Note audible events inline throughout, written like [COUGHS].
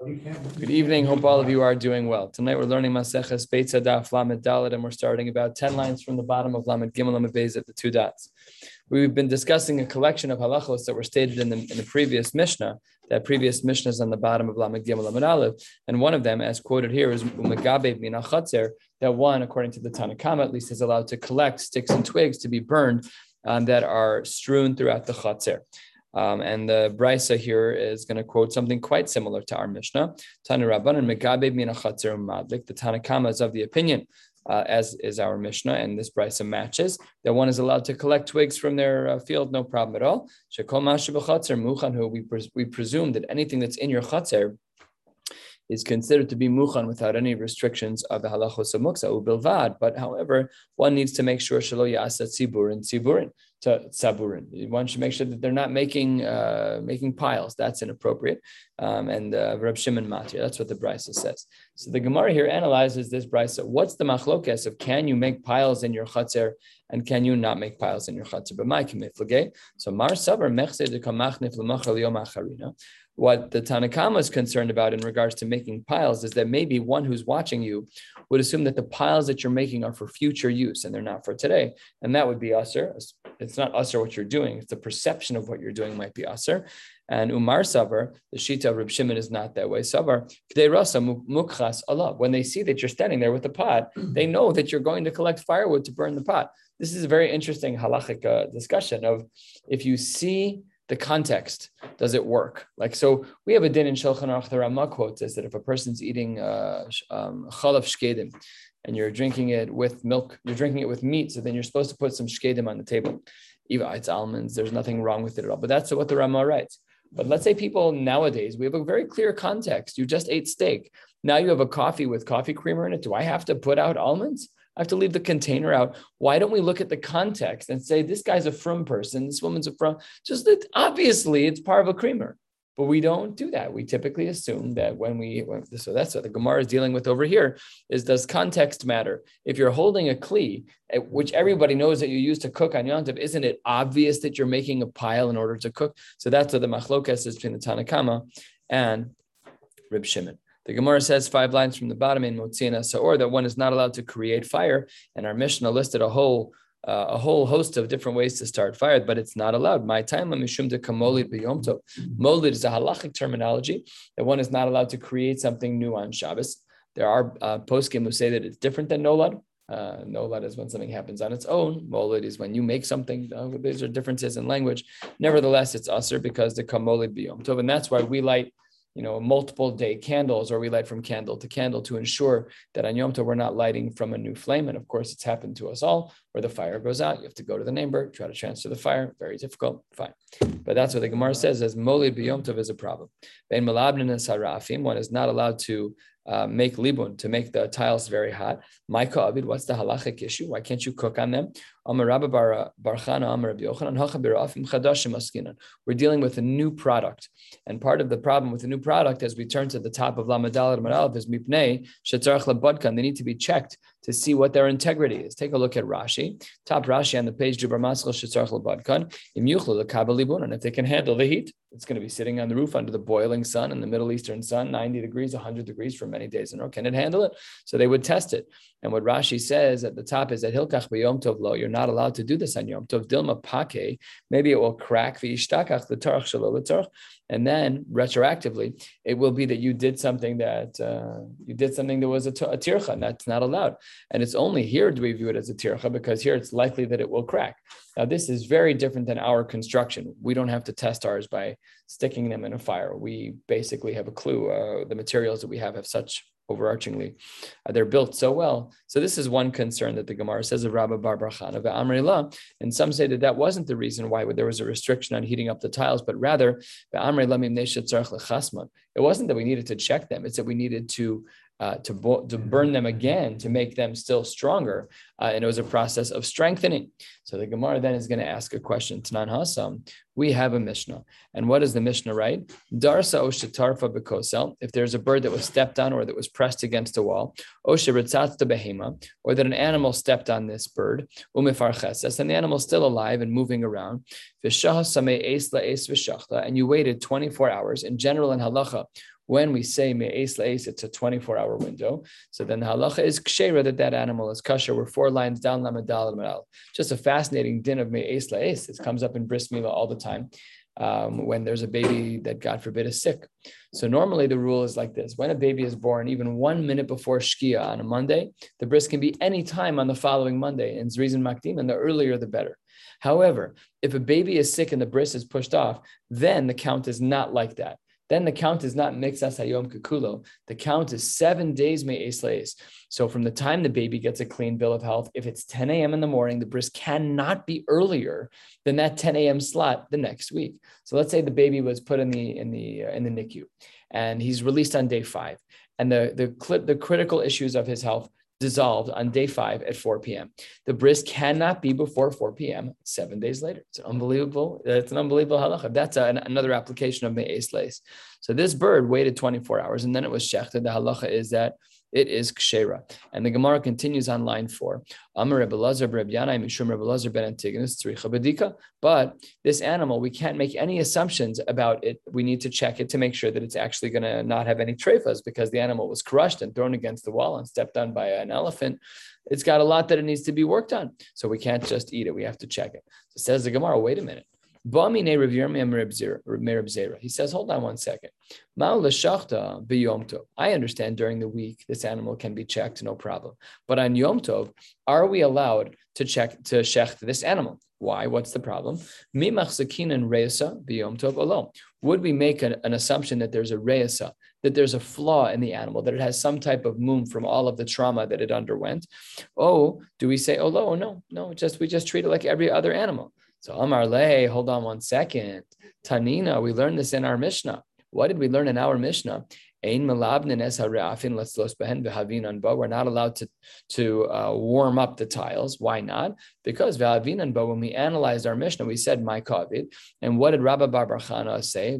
Good evening. Hope all of you are doing well. Tonight we're learning Maseches Beit Daf Lamed Dalet, and we're starting about ten lines from the bottom of Lamed Gimel Lamed Beis at the two dots. We've been discussing a collection of halachos that were stated in the, in the previous Mishnah. That previous Mishnah is on the bottom of Lamed Gimel Lamed Aleph, and one of them, as quoted here, is Umegabe Mina Chatzer. That one, according to the Tanakhama, at least, is allowed to collect sticks and twigs to be burned um, that are strewn throughout the Chatzer. Um, and the Brisa here is going to quote something quite similar to our Mishnah. Tana Rabbanan Megabe Mina Madlik. The Tanakhama is of the opinion, uh, as is our Mishnah, and this Brisa matches, that one is allowed to collect twigs from their uh, field, no problem at all. Shekol Muchan, we, pres- we presume that anything that's in your Chatzer is considered to be muchan without any restrictions of the halachos of muksa ubilvad. But however, one needs to make sure shalo yasa tziburin tziburin to tzaburin. One should make sure that they're not making uh, making piles. That's inappropriate. Um, and uh, Reb Shimon Matir. That's what the brisa says. So the Gemara here analyzes this brisa. What's the machlokes of can you make piles in your chatzir and can you not make piles in your chatzir? But my So mar sabar mechse de kamachnif lemachal yom acharina. What the Tanakama is concerned about in regards to making piles is that maybe one who's watching you would assume that the piles that you're making are for future use and they're not for today. And that would be usher. It's not usher what you're doing, it's the perception of what you're doing might be usher. And Umar Savar, the Shita of Reb Shimon is not that way. Savar, Rasa Mukchas Allah. When they see that you're standing there with the pot, they know that you're going to collect firewood to burn the pot. This is a very interesting halachic uh, discussion of if you see the context does it work? Like so we have a din in Shulchan Aruch the Rama quotes is that if a person's eating uh, um, chalaf shkedim and you're drinking it with milk you're drinking it with meat so then you're supposed to put some shkedim on the table. Eva it's almonds there's nothing wrong with it at all but that's what the Rama writes. But let's say people nowadays we have a very clear context. You just ate steak. Now you have a coffee with coffee creamer in it. Do I have to put out almonds I have to leave the container out. Why don't we look at the context and say this guy's a from person, this woman's a from? Just that obviously it's part of a creamer, but we don't do that. We typically assume that when we so that's what the Gemara is dealing with over here is does context matter? If you're holding a kli, eh, which everybody knows that you use to cook on Yontif, isn't it obvious that you're making a pile in order to cook? So that's what the machlokas is between the Tanakama and Rib Shimon. The Gemara says five lines from the bottom in Motzina Saor that one is not allowed to create fire, and our Mishnah listed a whole uh, a whole host of different ways to start fire, but it's not allowed. My time mishum de kamolid biyomto. Molid is a halachic terminology that one is not allowed to create something new on Shabbos. There are uh, poskim who say that it's different than nolad. Uh, nolad is when something happens on its own. Molid is when you make something. Uh, these are differences in language. Nevertheless, it's usher because the kamolid biyom and that's why we light you know, multiple day candles, or we light from candle to candle to ensure that on Yom Tov we're not lighting from a new flame. And of course, it's happened to us all where the fire goes out. You have to go to the neighbor, try to transfer the fire. Very difficult. Fine. But that's what the Gemara says as Molid B'Yom Tov is a problem. One is not allowed to uh, make libun to make the tiles very hot. Maika Abid, what's the halachic issue? Why can't you cook on them? We're dealing with a new product. And part of the problem with the new product, as we turn to the top of Lamadal and is mipnei, they need to be checked to see what their integrity is. Take a look at Rashi. Top Rashi on the page, and if they can handle the heat, it's going to be sitting on the roof under the boiling sun in the Middle Eastern sun, 90 degrees, 100 degrees for many days in a row. Can it handle it? So they would test it. And what Rashi says at the top is that Hilkach Yom Tov Lo, you're not allowed to do this on Yom Tov. Dilma Pake, maybe it will crack the Ishtakach, the Tarach Shalom, and then retroactively, it will be that you did something that uh, you did something that was a, a tircha, and that's not allowed. And it's only here do we view it as a tircha because here it's likely that it will crack. Now, this is very different than our construction. We don't have to test ours by sticking them in a fire. We basically have a clue. Uh, the materials that we have have such overarchingly. Uh, they're built so well. So this is one concern that the Gemara says of Rabbi Bar Barchan of Amrila. And some say that that wasn't the reason why there was a restriction on heating up the tiles, but rather it wasn't that we needed to check them; it's that we needed to uh, to, bo- to burn them again to make them still stronger. Uh, and it was a process of strengthening. So the Gemara then is going to ask a question, Tanan Hasam, we have a Mishnah. And what is the Mishnah write? Darsa oshetarfa bekosel, if there's a bird that was stepped on or that was pressed against a wall, osheritzatzta behema, or that an animal stepped on this bird, umifarcheses, and the animal's still alive and moving around, and you waited 24 hours. In general, in halacha, when we say me'es la'es, it's a 24 hour window. So then the halacha is kshera that that animal is kosher. We're four lines down lamadal lamadal. Just a fascinating din of me'es la'es. It comes up in bris milah all the time. Um, when there's a baby that God forbid is sick. So normally the rule is like this: when a baby is born, even one minute before Shkia on a Monday, the bris can be any time on the following Monday. And reason makdim, and the earlier the better. However, if a baby is sick and the bris is pushed off, then the count is not like that then the count is not mixas hayom kikulo. The count is seven days may slays. So from the time the baby gets a clean bill of health, if it's 10 a.m. in the morning, the bris cannot be earlier than that 10 a.m. slot the next week. So let's say the baby was put in the in the uh, in the NICU, and he's released on day five, and the the clip the critical issues of his health dissolved on day five at 4 p.m. The bris cannot be before 4 p.m. seven days later. It's unbelievable. It's an unbelievable halacha. That's a, another application of me'es lace. So this bird waited 24 hours and then it was shechted. The halacha is that it is kshera. And the Gemara continues on line four. Amar Rebelazar Yanai Mishum Rebelazar Ben Antigonus Tzricha But this animal, we can't make any assumptions about it. We need to check it to make sure that it's actually going to not have any trefas because the animal was crushed and thrown against the wall and stepped on by an elephant. It's got a lot that it needs to be worked on. So we can't just eat it. We have to check it. So says the Gemara, wait a minute. He says, hold on one second. I understand during the week this animal can be checked, no problem. But on Yom Tov, are we allowed to check to shecht this animal? Why? What's the problem? Would we make an, an assumption that there's a reisa, that there's a flaw in the animal, that it has some type of mum from all of the trauma that it underwent? Oh, do we say, oh, no, no, just we just treat it like every other animal? So Amar Le, hold on one second. Tanina, we learned this in our Mishnah. What did we learn in our Mishnah? We're not allowed to, to uh, warm up the tiles. Why not? Because when we analyzed our Mishnah, we said my kavid. And what did Rabbi Barbarchana say?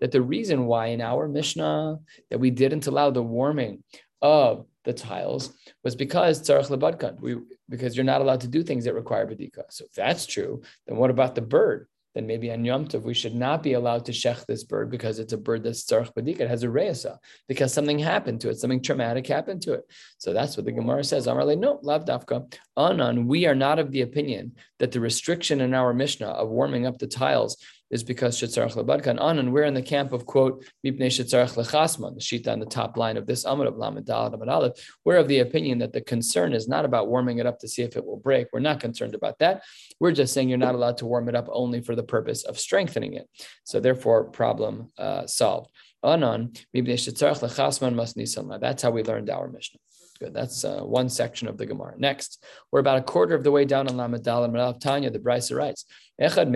That the reason why in our Mishnah that we didn't allow the warming of the tiles was because tzarech lebadkan. We because you're not allowed to do things that require badika. So if that's true, then what about the bird? Then maybe on Yom Tov we should not be allowed to shech this bird because it's a bird that's tzarech badika. It has a reisa because something happened to it, something traumatic happened to it. So that's what the Gemara says. Amarle, no, lav dafka. Anan, we are not of the opinion that the restriction in our Mishnah of warming up the tiles is because Shetzarach Lebadkan on, and we're in the camp of quote Mipnei Shetzarach Lechasman, the sheet on the top line of this Amud of Lamed Dalet Amud Aleph. We're of the opinion that the concern is not about warming it up to see if it will break. We're not concerned about that. We're just saying you're not allowed to warm it up only for the purpose of strengthening it. So therefore, problem uh, solved. Anon Mipnei Shetzarach Lechasman Mas That's how we learned our Mishnah. Good. That's uh, one section of the Gemara. Next, we're about a quarter of the way down on Lamed Dal and Tanya. The Brisa writes, "Echad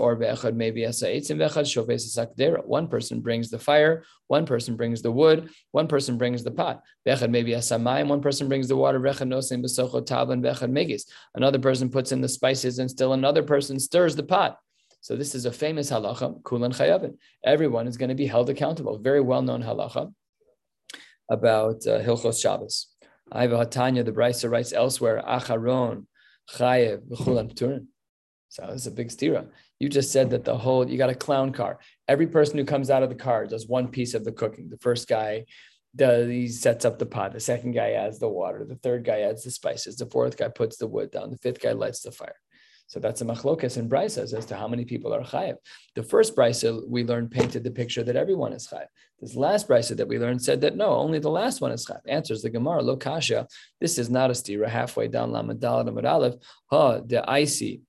or echad maybe esa eitzim vechad shoves sakdera." One person brings the fire, one person brings the wood, one person brings the pot. Mayim. One person brings the water. Vechad nosim besocho tavan vechad megis. Another person puts in the spices, and still another person stirs the pot. So this is a famous halacha, kulan chayavin. Everyone is going to be held accountable. Very well known halacha about uh, Hilchos Shabbos. Iva Hatanya, the Brisa writes elsewhere, Acharon, Chayev, Pturin. So is a big stira. You just said that the whole, you got a clown car. Every person who comes out of the car does one piece of the cooking. The first guy does, he sets up the pot. The second guy adds the water. The third guy adds the spices. The fourth guy puts the wood down. The fifth guy lights the fire. So that's a machlokas in Brisa as to how many people are chayiv. The first Brisa we learned painted the picture that everyone is chayiv. This last Brisa that we learned said that no, only the last one is chayiv. Answers the Gemara, lo kasha. This is not a stira halfway down lamadal and aleph. Ha the icy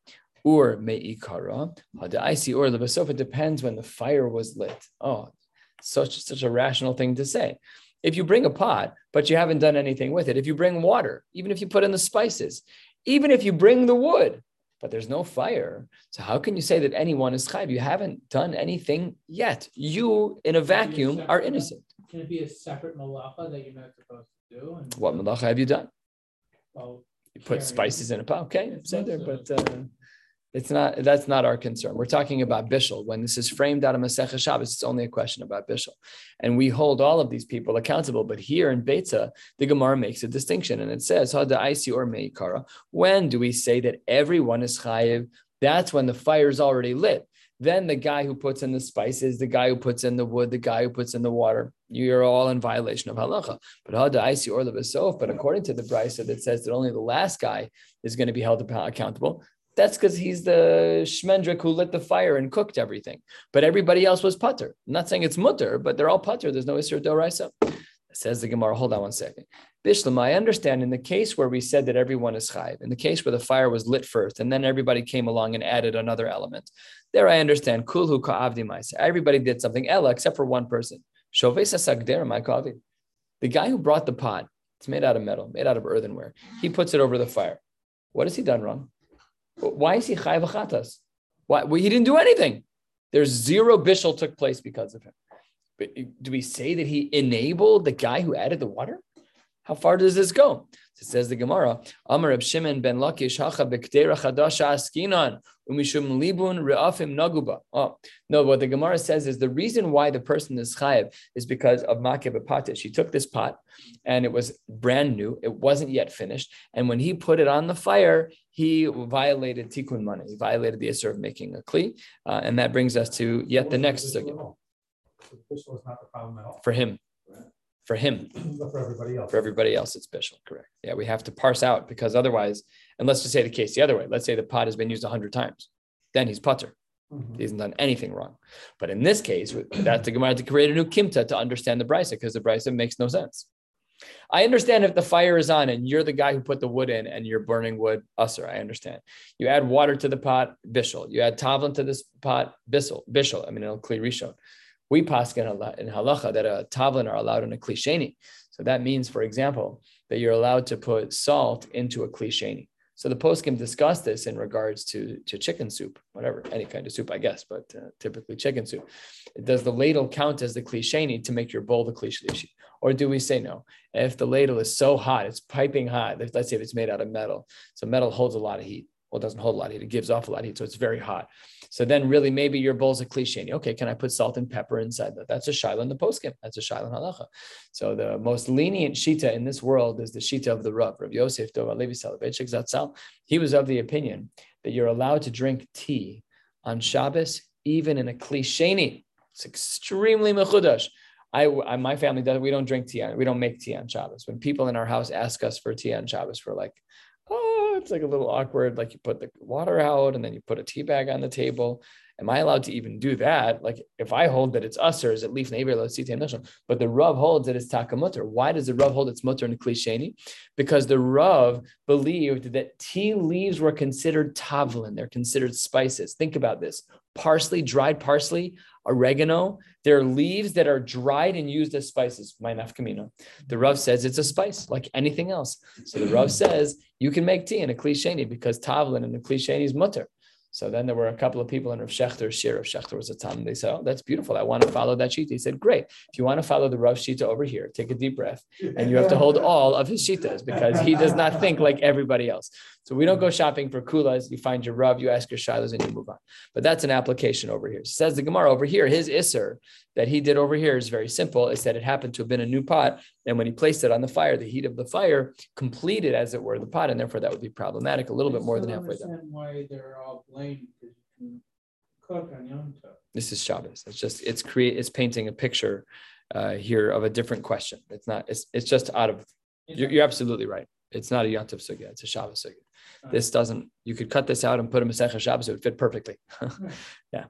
or meikara. Ha the icy or the It depends when the fire was lit. Oh, such such a rational thing to say. If you bring a pot, but you haven't done anything with it, if you bring water, even if you put in the spices, even if you bring the wood, but there's no fire. So how can you say that anyone is chayv? You haven't done anything yet. You, in a vacuum, a are innocent. Can it be a separate malacha that you're not supposed to do? what malacha have you done? Well, You put spices in a pot. Okay, seder, but uh, it's not. That's not our concern. We're talking about bishul. When this is framed out of Masechah Shabbos, it's only a question about bishul, and we hold all of these people accountable. But here in Beitza, the Gemara makes a distinction, and it says Hada Aisi or Meikara. When do we say that everyone is chayiv? That's when the fire is already lit. Then the guy who puts in the spices, the guy who puts in the wood, the guy who puts in the water, you're all in violation of halacha. But hada aisi or But according to the brisa that says that only the last guy is going to be held accountable, that's because he's the shmendrik who lit the fire and cooked everything. But everybody else was putter. I'm not saying it's mutter, but they're all putter. There's no isser doraisa. Says the Gemara. Hold on one second. Bishlam, I understand in the case where we said that everyone is chayiv, in the case where the fire was lit first, and then everybody came along and added another element. There I understand. Kulhu ka'avdi Everybody did something ella except for one person. Shovesa sagder my The guy who brought the pot, it's made out of metal, made out of earthenware. He puts it over the fire. What has he done wrong? Why is he chayiv chatas? Why? Well, he didn't do anything. There's zero bishul took place because of him. But do we say that he enabled the guy who added the water? How far does this go? It says the Gemara, Amar Shimon ben Lakish hacha bektera chadasha askinan umishum libun re'afim naguba. Oh, no, what the Gemara says is the reason why the person is chayiv is because of makeh She took this pot and it was brand new. It wasn't yet finished. And when he put it on the fire, he violated tikkun money. He violated the issur of making a kli. Uh, and that brings us to yet the next sugya. For him for him. [CLEARS THROAT] But for everybody else. For everybody else, it's bishul. Correct. Yeah, we have to parse out because otherwise, and let's just say the case the other way. Let's say the pot has been used hundred times, then he's putter. Mm-hmm. He hasn't done anything wrong. But in this case, that's the Gemara to create a new kimta to understand the brisa because the brisa makes no sense. I understand if the fire is on and you're the guy who put the wood in and you're burning wood, usser. I understand. You add water to the pot, bishul. You add tavlin to this pot, bishul. Bishul. I mean, it'll clear rishon we pass in halacha that a tavlin are allowed in a klisheni. So that means, for example, that you're allowed to put salt into a klisheni. So the poskim discuss this in regards to, to chicken soup, whatever, any kind of soup, I guess, but uh, typically chicken soup. Does the ladle count as the klisheni to make your bowl the klishlishi? Or do we say no? If the ladle is so hot, it's piping hot, let's say if it's made out of metal, so metal holds a lot of heat. Well, it doesn't hold a lot of heat, it gives off a lot of heat, so it's very hot. So then really maybe your bowl's a cliche. Okay, can I put salt and pepper inside that? That's a shiloh in the poskim. That's a shiloh halacha. So the most lenient shita in this world is the shita of the Rav, Rav Yosef Dov Levi Soloveitchik Zatzal. He was of the opinion that you're allowed to drink tea on Shabbos, even in a klisheni. It's extremely mechudash. I, I, my family does. We don't drink tea. We don't make tea on Shabbos. When people in our house ask us for tea on Shabbos, we're like, oh, it's like a little awkward. Like you put the water out and then you put a tea bag on the table. Am I allowed to even do that? Like if I hold that it's usher, is it at least but the Rav holds that it's takamutter. Why does the Rav hold it's mutter and klisheni? Because the Rav believed that tea leaves were considered tavlin. They're considered spices. Think about this. Parsley, dried parsley, oregano. They're leaves that are dried and used as spices. My nafkamina. The Rav says it's a spice like anything else. So the Rav says you can make tea in a klisheni because tavlin and the klisheni is mutter. So then there were a couple of people in Rav Schachter's shir. Rav Schachter was a time. They said, "Oh, that's beautiful. I want to follow that shita." He said, "Great. If you want to follow the Rav shita over here, take a deep breath, and you have to hold all of his shitas because he does not think like everybody else. So we don't go shopping for kulas. You find your Rav, you ask your shilas, and you move on. But that's an application over here. Says the Gemara over here. His isser that he did over here is very simple. Is that it happened to have been a new pot, and when he placed it on the fire, the heat of the fire completed, as it were, the pot, and therefore that would be problematic a little bit more than halfway done. Why they're all blamed cook on Yom Tov. This is Shabbos. It's just it's create it's painting a picture uh, here of a different question. It's not. It's it's just out of. You're, you're absolutely right. It's not a Yom Tov sugya. It's a Shabbos sugya. This doesn't. You could cut this out and put them a Masechah Shabbos. It would fit perfectly. [LAUGHS] yeah.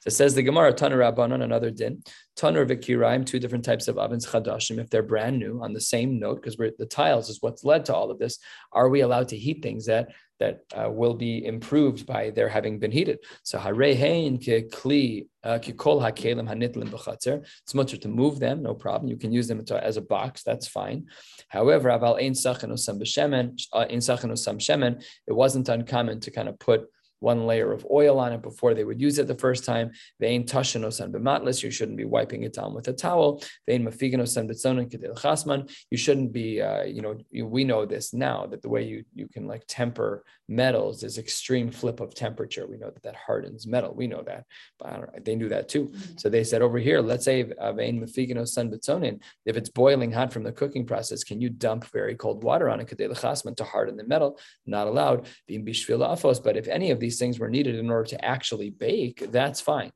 So it says the Gemara, Tanur Rabbanon, another din. Tanur Vikiraim, two different types of ovens chadashim, if they're brand new on the same note, because the tiles is what's led to all of this. Are we allowed to heat things that that uh, will be improved by their having been heated? So harehein ke kli uh, kol hakelim hanitlim b'chatzer. It's much to move them, no problem. You can use them as a box, that's fine. However, aval ein sachin osam b'shemen, uh, ein sachin osam shemen. It wasn't uncommon to kind of put one layer of oil on it before they would use it the first time. Vein tashanosan b'matlis, you shouldn't be wiping it down with a towel. Vein mafiganosan b'tzonin kedil chasman, you shouldn't be, uh, you know, you, we know this now that the way you you can like temper metals is extreme flip of temperature. We know that that hardens metal. We know that, but they knew that too. Mm-hmm. So they said over here, let's say uh, vein mafiganosan b'tzonin, if it's boiling hot from the cooking process, can you dump very cold water on it kedil chasman to harden the metal? Not allowed. But if any of these things were needed in order to actually bake, that's fine.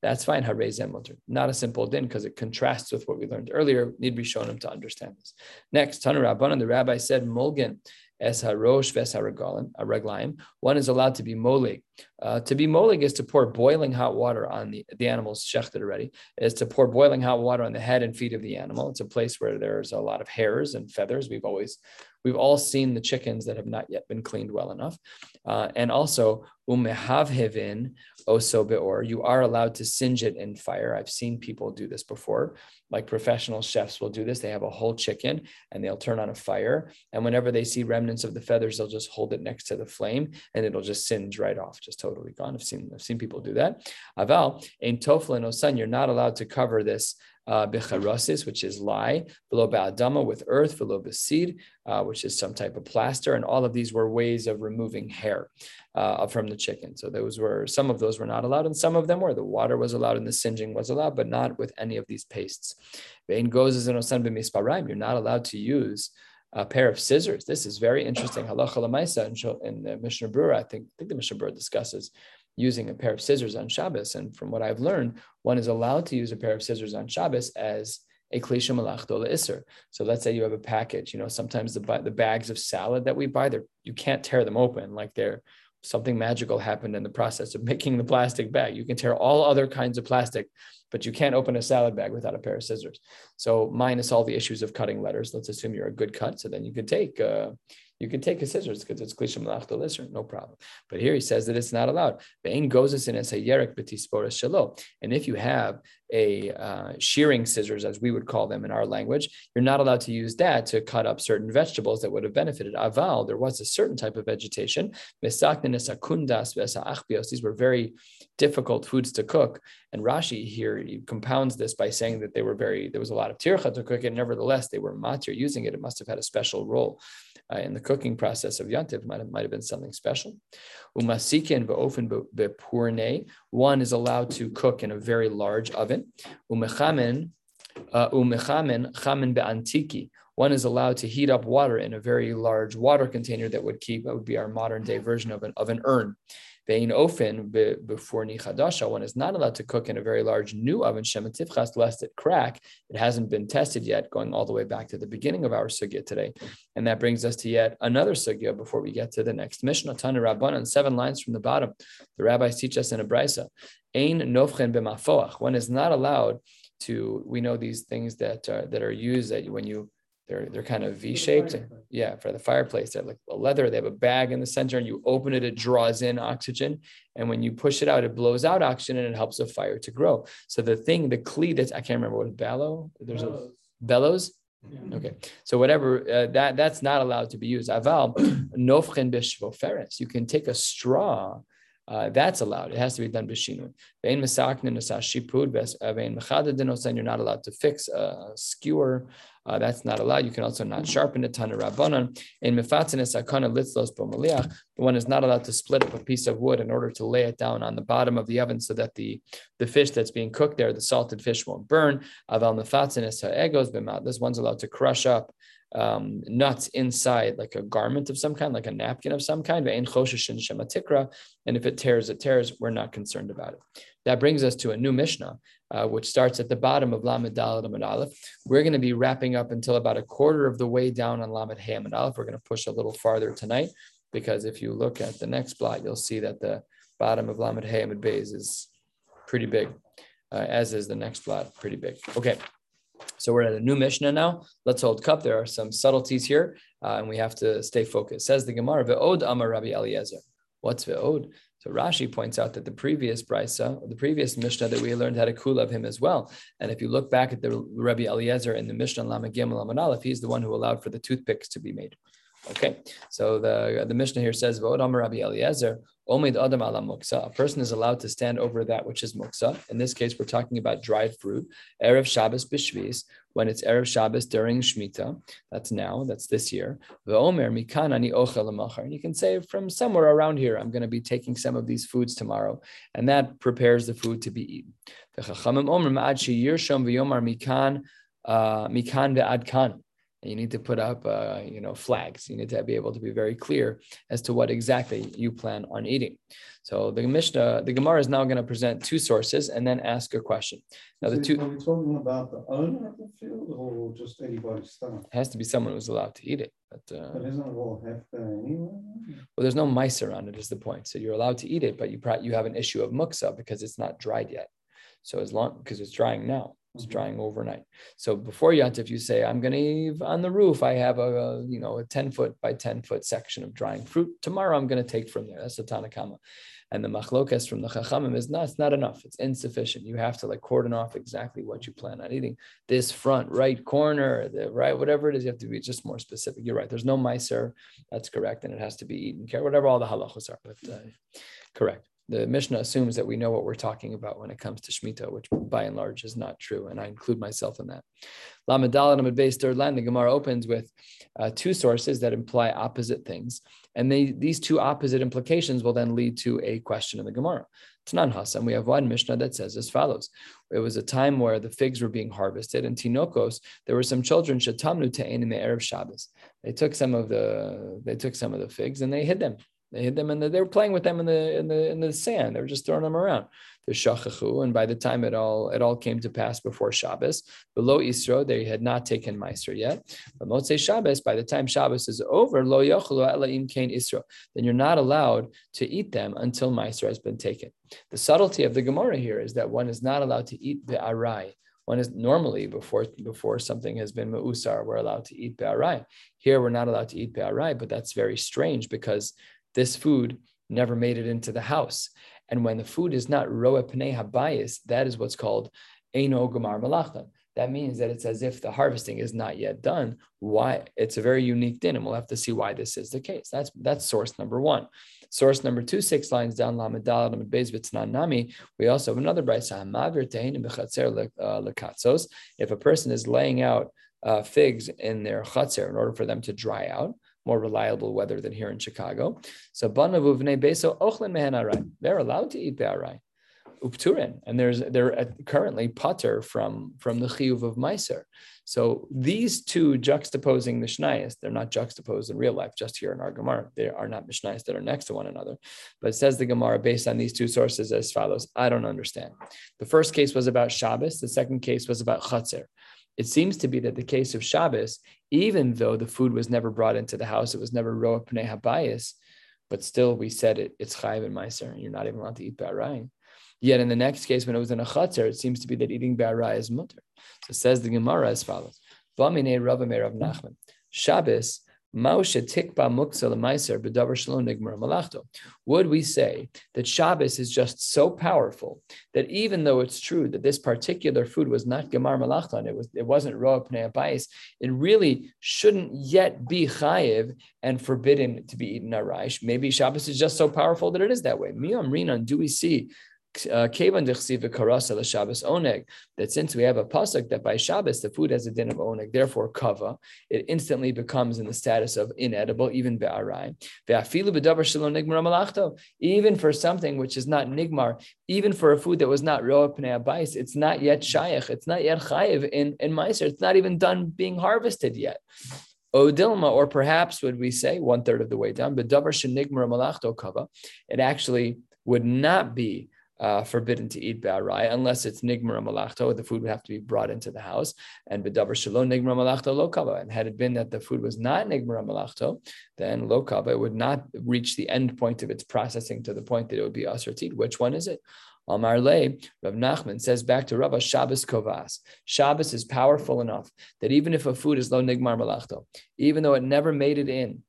That's fine. Not a simple din because it contrasts with what we learned earlier. Need to be shown him to understand this. Next, Tanu Rabbanan, the rabbi said, Mulgan es harosh ves haraglaim. One is allowed to be molig. Uh, to be molig is to pour boiling hot water on the, the animal's shechted already, is to pour boiling hot water on the head and feet of the animal. It's a place where there's a lot of hairs and feathers. We've always We've all seen the chickens that have not yet been cleaned well enough. Uh, and also, umehavhevin oso beor, you are allowed to singe it in fire. I've seen people do this before. Like professional chefs will do this. They have a whole chicken and they'll turn on a fire. And whenever they see remnants of the feathers, they'll just hold it next to the flame and it'll just singe right off, just totally gone. I've seen, I've seen people do that. Aval, in toflin osan, you're not allowed to cover this uh, which is lye, below ba'adama with earth, below basid, uh, which is some type of plaster. And all of these were ways of removing hair uh, from the chicken. So those were, some of those were not allowed and some of them were. The water was allowed and the singeing was allowed, but not with any of these pastes. Vein goes osan You're not allowed to use a pair of scissors. This is very interesting. Halacha lemaisa in the Mishnah Berurah, I think, I think the Mishnah Berurah discusses using a pair of scissors on Shabbos. And from what I've learned, one is allowed to use a pair of scissors on Shabbos as a klisha malachto iser. So let's say you have a package. You know, sometimes the the bags of salad that we buy, they you can't tear them open like they're something magical happened in the process of [LAUGHS] making the plastic bag. You can tear all other kinds of plastic, but you can't open a salad bag without a pair of scissors. So minus all the issues of cutting letters, let's assume you're a good cut. So then you could take uh, you can take a scissors because it's klisha malachto liser, no problem. But here he says that it's not allowed. Ve'in gozes in as a yerek b'tisporas. And if you have a uh, shearing scissors, as we would call them in our language, you're not allowed to use that to cut up certain vegetables that would have benefited. Aval, there was a certain type of vegetation. These were very difficult foods to cook. And Rashi here he compounds this by saying that they were very, there was a lot of tircha to cook it. Nevertheless, they were matir using it. It must have had a special role uh, in the cooking process of Yantiv might have, might have been something special. Umasikin ve'ofen be'purne. One is allowed to cook in a very large oven. Umechamen, uh, umechamen chamen be'antiki. One is allowed to heat up water in a very large water container that would keep, that would be our modern day version of an, of an urn. Vein ofen before nichadasha, one is not allowed to cook in a very large new oven shematifchas lest it crack. It hasn't been tested yet, going all the way back to the beginning of our sugya today, and that brings us to yet another sugya before we get to the next Mishnah. Tana Rabbanan, seven lines from the bottom. The rabbis teach us in a ein nofchen b'mafoach. One is not allowed to. We know these things that are, that are used that when you they're they're kind of V-shaped. Yeah, for the fireplace, they're like a leather. They have a bag in the center, and you open it, it draws in oxygen, and when you push it out, it blows out oxygen, and it helps the fire to grow. So the thing, the cleat that's I can't remember what bellow. There's bellows. a bellows. Yeah. Okay, so whatever uh, that that's not allowed to be used. Aval [COUGHS] nofchen b'shvoferes. You can take a straw uh, that's allowed. It has to be done b'shinun. Vein misaknin shipud vein mechadadin You're not allowed to fix a skewer. Uh, that's not allowed. You can also not sharpen it. Tana rabbanon. In mefatzin esakana litzlos. The one is not allowed to split up a piece of wood in order to lay it down on the bottom of the oven so that the, the fish that's being cooked there, the salted fish, won't burn. Aval mefatzin es ha'egos This one's allowed to crush up um, nuts inside like a garment of some kind, like a napkin of some kind. And if it tears, it tears. We're not concerned about it. That brings us to a new Mishnah, uh, which starts at the bottom of Lamed Dalet Amid Aleph. We're going to be wrapping up until about a quarter of the way down on Lamed Hey Amid Aleph. We're going to push a little farther tonight because if you look at the next blot, you'll see that the bottom of Lamed Hey Beis is pretty big, uh, as is the next blot, pretty big. Okay. So we're at a new Mishnah now. Let's hold cup. There are some subtleties here, uh, and we have to stay focused. Says the Gemara, Ve'od Amar Rabbi Eliezer. What's Ve'od? So Rashi points out that the previous brisa, the previous Mishnah that we learned had a kula of him as well. And if you look back at the Rabbi Eliezer in the Mishnah Lama Gimel Aleph, he's the one who allowed for the toothpicks to be made. Okay, so the the Mishnah here says, "Ve'od Amar Rabbi Eliezer, Omid Adam ala. A person is allowed to stand over that which is muksa. In this case, we're talking about dried fruit. Erev Shabbos b'shvis, when it's Erev Shabbos during Shemitah. That's now, that's this year. Ve'omer mikan ani And you can say from somewhere around here, I'm going to be taking some of these foods tomorrow. And that prepares the food to be eaten. Ve'chachamim omer ma'ad sheyirsham ve'yomar mikan, uh, mikan ve'ad you need to put up, uh, you know, flags. You need to be able to be very clear as to what exactly you plan on eating. So the Mishnah, the Gemara is now going to present two sources and then ask a question. Now the two. Are we talking about the owner of the field or just anybody's stuff? It has to be someone who's allowed to eat it. But, uh, but isn't it all hefta anyway? Well, there's no mice around it. Is the point? So you're allowed to eat it, but you you have an issue of muksa because it's not dried yet. So as long because it's drying now. Drying overnight. So before Yantif, you say, I'm going to leave on the roof. I have a, a, you know, a 10 foot by 10 foot section of drying fruit. Tomorrow I'm going to take from there. That's the Tanakama. And the machlokas from the Chachamim is not, it's not enough. It's insufficient. You have to like cordon off exactly what you plan on eating. This front right corner, the right, whatever it is, you have to be just more specific. You're right. There's no miser. That's correct. And it has to be eaten care, whatever all the halachos are. But uh, correct the Mishnah assumes that we know what we're talking about when it comes to Shemitah, which by and large is not true. And I include myself in that. Lamed and base third line, the Gemara opens with uh, two sources that imply opposite things. And they, these two opposite implications will then lead to a question in the Gemara. Tanan Hassan, we have one Mishnah that says as follows. It was a time where the figs were being harvested, and Tinokos, there were some children, Shatamnu Ta'in in the Erev Shabbos. They took some of the they took some of the figs and they hid them they hid them and the, they were playing with them in the in the in the sand. They were just throwing them around. The shachachu, and by the time it all it all came to pass before Shabbos, below Isro, they had not taken Meiser yet. But Motzei Shabbos, by the time Shabbos is over, lo yochelu kain Isro, then you're not allowed to eat them until Meiser has been taken. The subtlety of the Gemara here is that one is not allowed to eat the arai. One is normally before before something has been meusar, we're allowed to eat be'arai. Here we're not allowed to eat be'arai, but that's very strange because this food never made it into the house. And when the food is not roa pnei habayis, that is what's called eno gamar malachta. That means that it's as if the harvesting is not yet done. Why? It's a very unique din, and we'll have to see why this is the case. That's that's source number one. Source number two, six lines down, lamedal nami. We also have another braysa uh, If a person is laying out uh, figs in their chatzer in order for them to dry out, more reliable weather than here in Chicago. So beso They're allowed to eat be'arai. Upturin, and there's they're currently putter from from the chiyuv of Meiser. So these two juxtaposing Mishnayos, they're not juxtaposed in real life, just here in our Gemara. They are not Mishnayos that are next to one another. But says the Gemara based on these two sources as follows. I don't understand. The first case was about Shabbos. The second case was about Chatzir. It seems to be that the case of Shabbos, even though the food was never brought into the house, it was never roa pnei habayis, but still we said it, it's chayiv and meiser, and you're not even allowed to eat ba'arayin. Yet in the next case, when it was in a chatzar, it seems to be that eating ba'aray is mutter. So says the Gemara as follows. Bamine Rav Nachman, Shabbos would we say that Shabbos is just so powerful that even though it's true that this particular food was not Gemar Malachta and it, was, it wasn't Roa Pnei it really shouldn't yet be Chayiv and forbidden to be eaten Araish. Maybe Shabbos is just so powerful that it is that way. Miyam Rinan, do we see Uh, oneg. That since we have a pasuk that by Shabbos the food has a din of oneg, therefore kava, it instantly becomes in the status of inedible, even be'arai. Even for something which is not nigmar, even for a food that was not roa pnei it's not yet shayach, it's not yet chayiv in in meiser, it's not even done being harvested yet. Odilma, or perhaps would we say one third of the way down, but davar shenigmar malachto kava, it actually would not be uh, forbidden to eat ba'arai unless it's nigmar malachto. The food would have to be brought into the house. And bedavar shalom nigmar malachto lo kava. And had it been that the food was not nigmar malachto, then lo kava would not reach the end point of its processing to the point that it would be asr Which one is it? Amar Le, Rav Nachman says back to Rabbah Shabbos Kovas. Shabbos is powerful enough that even if a food is lo nigmar malachto, even though it never made it in,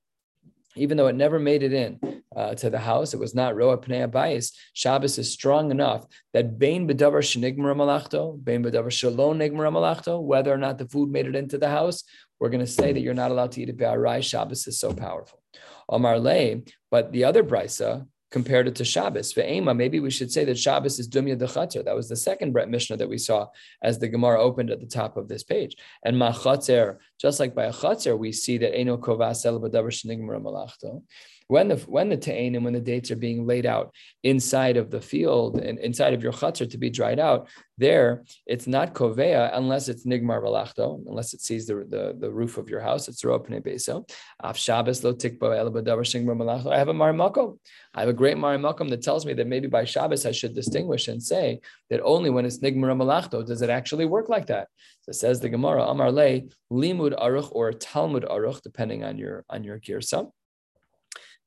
even though it never made it in, uh, to the house. It was not roa pnei abayis. Shabbos is strong enough that bein bedavar shenigmar malachto, bein bedavar shalom nigmar malachto, whether or not the food made it into the house, we're going to say that you're not allowed to eat it be'arai. Shabbos is so powerful. Omar lay, but the other brisa compared it to Shabbos. Ve'ema, maybe we should say that Shabbos is Dumya Dechater. That was the second Brett Mishnah that we saw as the Gemara opened at the top of this page. And Machatzer, just like by a Chatzer, we see that Eno Kovas El Badavar Shnigmar Malachto when the when the ta'in and when the dates are being laid out inside of the field and inside of your chutzner to be dried out, there it's not kovea unless it's nigmar balachto, unless it sees the, the, the roof of your house. It's ro'apne beso. Af Shabbos lo tikbo el shingmar. I have a marimakom. I have a great marimakom that tells me that maybe by Shabbos I should distinguish and say that only when it's nigmar malachto does it actually work like that. So says the Gemara, Amar le limud aruch or Talmud aruch, depending on your on your girsa.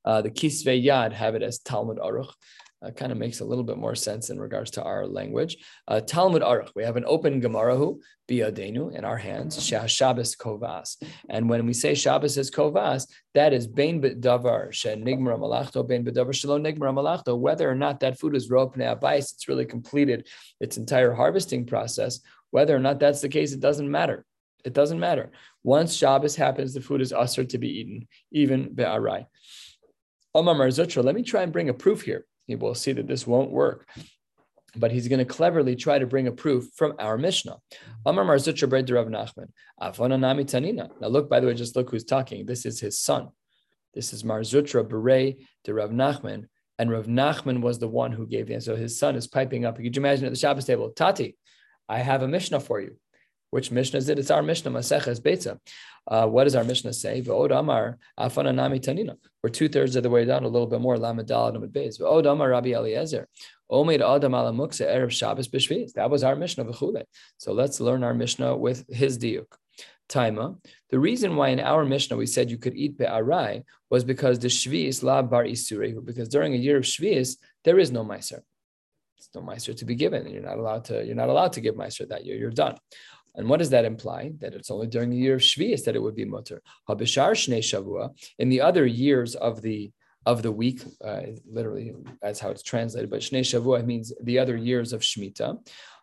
Uh, the Kisvei Yad have it as Talmud Aruch. Uh, kind of makes a little bit more sense in regards to our language. Uh, Talmud Aruch, we have an open Gemarahu, Biadenu, in our hands, Shah Shabbos Kovas. And when we say Shabbos is Kovas, that is Bain Davar, She Nigmar Malachto, Bain Davar Shalom Nigmar Malachto, whether or not that food is Ropne Abais, it's really completed its entire harvesting process. Whether or not that's the case, it doesn't matter. It doesn't matter. Once Shabbos happens, the food is usher to be eaten, even Be'arai. Omar Mar Zutra, let me try and bring a proof here. You will see that this won't work. But he's going to cleverly try to bring a proof from our Mishnah. Omar Mar Zutra Bred Rav Nachman. Avona Nami Tanina. Now look, by the way, just look who's talking. This is his son. This is Mar Zutra Beret de Rav Nachman. And Rav Nachman was the one who gave the answer. So his son is piping up. Could you imagine at the Shabbos table? Tati, I have a Mishnah for you. Which Mishnah is it? It's our Mishnah, Maseches Beitza. Uh, what does our Mishnah say? V'od Amar Afana Nami Tanina. We're two thirds of the way down, a little bit more. Lamed Dal Lamed Beis. V'od Rabbi Eliezer. Omed Adam Ala Erev Shabbos B'Shviz. That was our Mishnah v'chule. So let's learn our Mishnah with his diuk. Taima. The reason why in our Mishnah we said you could eat be'arai was because the Shviz la bar isure, because during a year of Shviz there is no meiser. It's no meiser to be given. You're not allowed to. You're not allowed to give meiser that year. You're done. And what does that imply? That it's only during the year of Shvius that it would be mutter. Habishar Shnei Shavua. In the other years of the of the week, uh, literally that's how it's translated. But Shnei Shavua means the other years of Shemitah.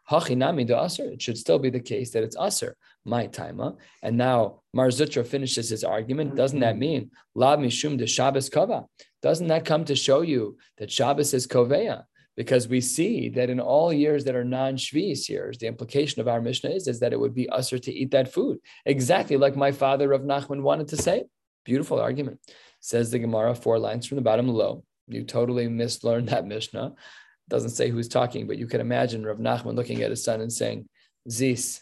Hachinami do aser. It should still be the case that it's aser. My taima. And now Mar Zutra finishes his argument. Doesn't that mean lab mishum de Shabbos kova? Doesn't that come to show you that Shabbos is koveya? Because we see that in all years that are non-Shvius years, the implication of our Mishnah is, is that it would be usher to eat that food. Exactly like my father Rav Nachman wanted to say. Beautiful argument. Says the Gemara, four lines from the bottom low. You totally mislearned that Mishnah. Doesn't say who's talking, but you can imagine Rav Nachman looking at his son and saying, Zis,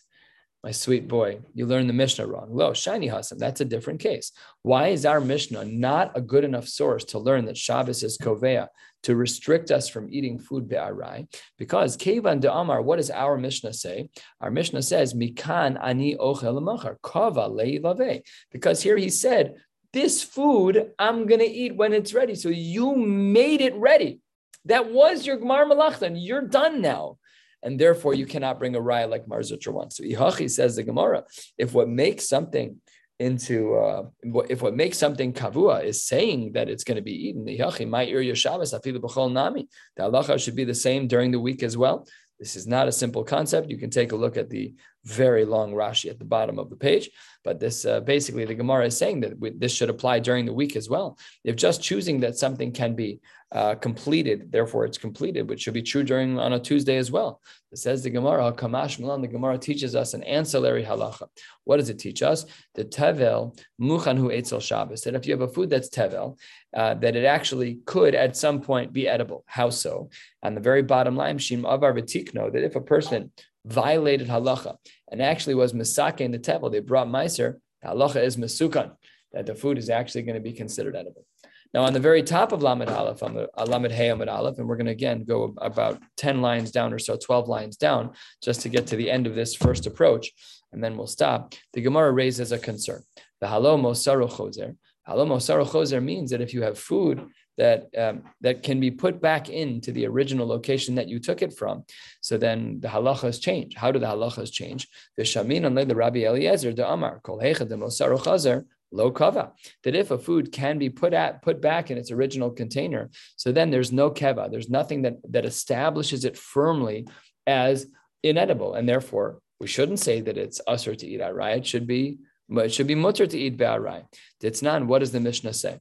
my sweet boy, you learned the Mishnah wrong. Lo, shiny Hassan, that's a different case. Why is our Mishnah not a good enough source to learn that Shabbos is Kovea, to restrict us from eating food be'arai? Because Kevan de Amar, what does our Mishnah say? Our Mishnah says, Mikan ani ochel machar, kava le'ilave. Because here he said, this food I'm going to eat when it's ready. So you made it ready. That was your Gmar Malachtan. You're done now and therefore you cannot bring a raya like Mar Zutra wants. So Ihachi says the Gemara, if what makes something into uh, if what makes something kavua is saying that it's going to be eaten, Ihachi my ir Shabbos afilu b'chol nami. The halacha should be the same during the week as well. This is not a simple concept. You can take a look at the very long Rashi at the bottom of the page. But this uh, basically, the Gemara is saying that we, this should apply during the week as well. If just choosing that something can be uh, completed, therefore it's completed, which should be true during on a Tuesday as well. It says the Gemara, Kamash Milan, the Gemara teaches us an ancillary halacha. What does it teach us? The tevel muchanhu etzel Shabbos. That if you have a food that's tevel, uh, that it actually could at some point be edible. How so? On the very bottom line, shim avar v'tikno, that if a person violated halacha and actually was misake in the tevel, they brought meiser, halacha is mesukan, that the food is actually going to be considered edible. Now, on the very top of Lamed Aleph, uh, Lamed Hey Amid Aleph, and we're going to again go about 10 lines down or so, 12 lines down, just to get to the end of this first approach, and then we'll stop. The Gemara raises a concern. The Halo Mosaru. Halo means that if you have food that um, that can be put back into the original location that you took it from. So then the halachas change. How do the halachas change? The shamin on the Rabbi Eliezer the Amar kol the mosaru chazer Low kava. That if a food can be put at put back in its original container, so then there's no keva. There's nothing that that establishes it firmly as inedible, and therefore we shouldn't say that it's usher to eat arai. It should be it should be mutter to eat be'arai. Ditznan, what does the Mishnah say?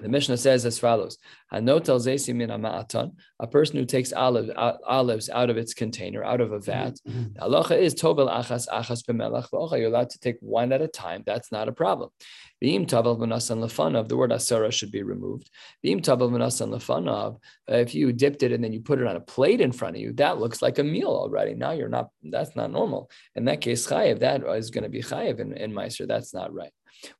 The Mishnah says as follows: A person who takes olive, olives out of its container, out of a mm-hmm, vat. Mm-hmm. The halacha is tobel achas achas b'melach You're allowed to take one at a time. That's not a problem. Beim tavel v'nasan lefanav. The word asara should be removed. Beim tavel v'nasan lefanav. If you dipped it and then you put it on a plate in front of you, that looks like a meal already. Now you're not. That's not normal. In that case, chayiv. That is going to be chayiv in, in Meiser. That's not right.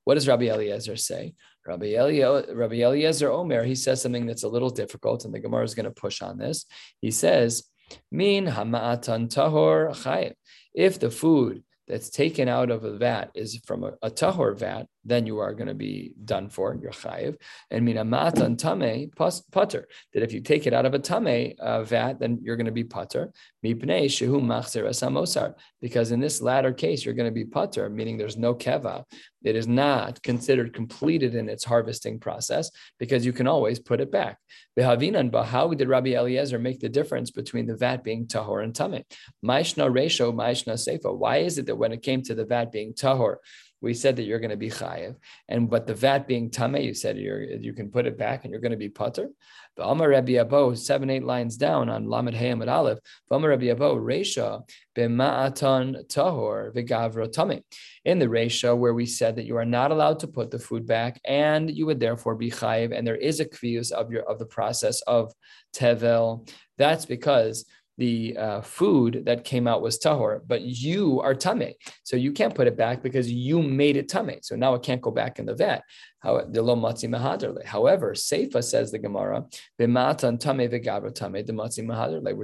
What does Rabbi Eliezer say? Rabbi, Eliezer, Rabbi Eliezer Omer, he says something that's a little difficult, and the Gemara is going to push on this. He says, Min hama'atan tahor chayim. If the food that's taken out of a vat is from a, a tahor vat, then you are going to be done for. You're chayiv. And minamat and tame patur. That if you take it out of a tame uh, vat, then you're going to be patur. Mipnei shehu machzir es hamosar. Because in this latter case, you're going to be patur, meaning there's no keva. It is not considered completed in its harvesting process because you can always put it back. Behavinan, but how did Rabbi Eliezer make the difference between the vat being tahor and tame? Maishna resho, maishna sefa. Why is it that when it came to the vat being tahor, we said that you're going to be chayiv, and but the vat being tame, you said you're you can put it back and you're going to be patur. The Amar Rabbi Abo, seven eight lines down on Lamed Hey amud Aleph. Amar Rabbi Abo, Reisha b'ma'atan tahor v'gavro tame. In the Reisha, where we said that you are not allowed to put the food back, and you would therefore be chayiv, and there is a kvius of your of the process of tevel. That's because the uh, food that came out was tahor, but you are tame, so you can't put it back because you made it tame. So now it can't go back in the vat. However, Seifa says the Gemara. We're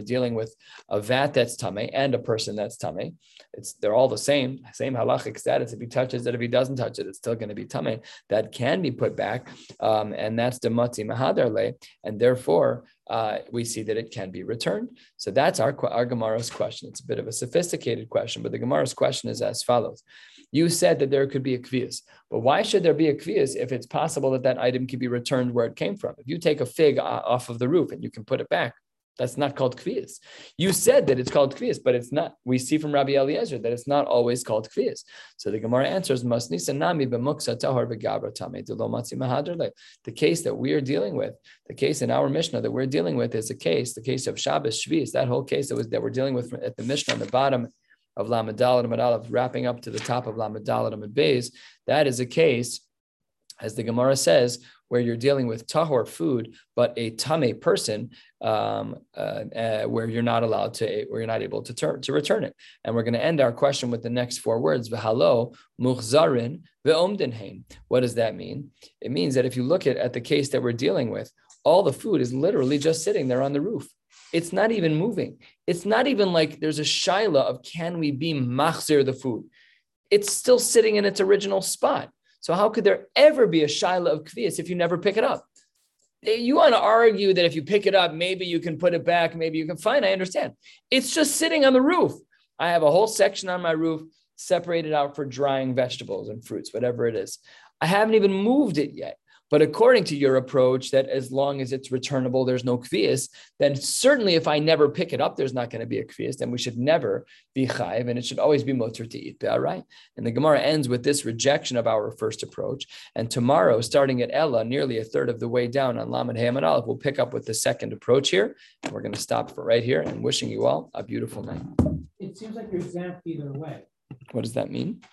dealing with a vat that's tame and a person that's tame. It's they're all the same, same halachic status. If he touches it, if he doesn't touch it, it's still going to be tame. That can be put back, um, and that's the matzi mahaderle, and therefore uh, we see that it can be returned. So that's our, our Gemara's question. It's a bit of a sophisticated question, but the Gemara's question is as follows. You said that there could be a kvius, but why should there be a kvius if it's possible that that item can be returned where it came from? If you take a fig off of the roof and you can put it back, that's not called kvius. You said that it's called kvius, but it's not. We see from Rabbi Eliezer that it's not always called kvius. So the Gemara answers, nami The case that we are dealing with, the case in our Mishnah that we're dealing with is a case, the case of Shabbos Shvis, that whole case that was that we're dealing with at the Mishnah on the bottom of Lamed Dalet wrapping up to the top of Lamed Dalet. That is a case, as the Gemara says, where you're dealing with tahor food, but a tame person, um, uh, uh, where you're not allowed to, where you're not able to turn to return it. And we're going to end our question with the next four words: v'halo muchzarin ve'omdenheim. What does that mean? It means that if you look at, at the case that we're dealing with, all the food is literally just sitting there on the roof. It's not even moving. It's not even like there's a shaila of can we be machzir the food. It's still sitting in its original spot. So how could there ever be a shaila of kvius if you never pick it up? Eh, you want to argue that if you pick it up, maybe you can put it back, maybe you can find. I understand. It's just sitting on the roof. I have a whole section on my roof separated out for drying vegetables and fruits, whatever it is. I haven't even moved it yet. But according to your approach, that as long as it's returnable, there's no kvius, then certainly if I never pick it up, there's not going to be a kvius. Then we should never be chayiv, and it should always be mutar to eat. All right. And the Gemara ends with this rejection of our first approach. And tomorrow, starting at Ella, nearly a third of the way down on Lamed Hey amud Aleph, we'll pick up with the second approach here. And we're going to stop for right here and wishing you all a beautiful night. It seems like you're exempt either way. What does that mean?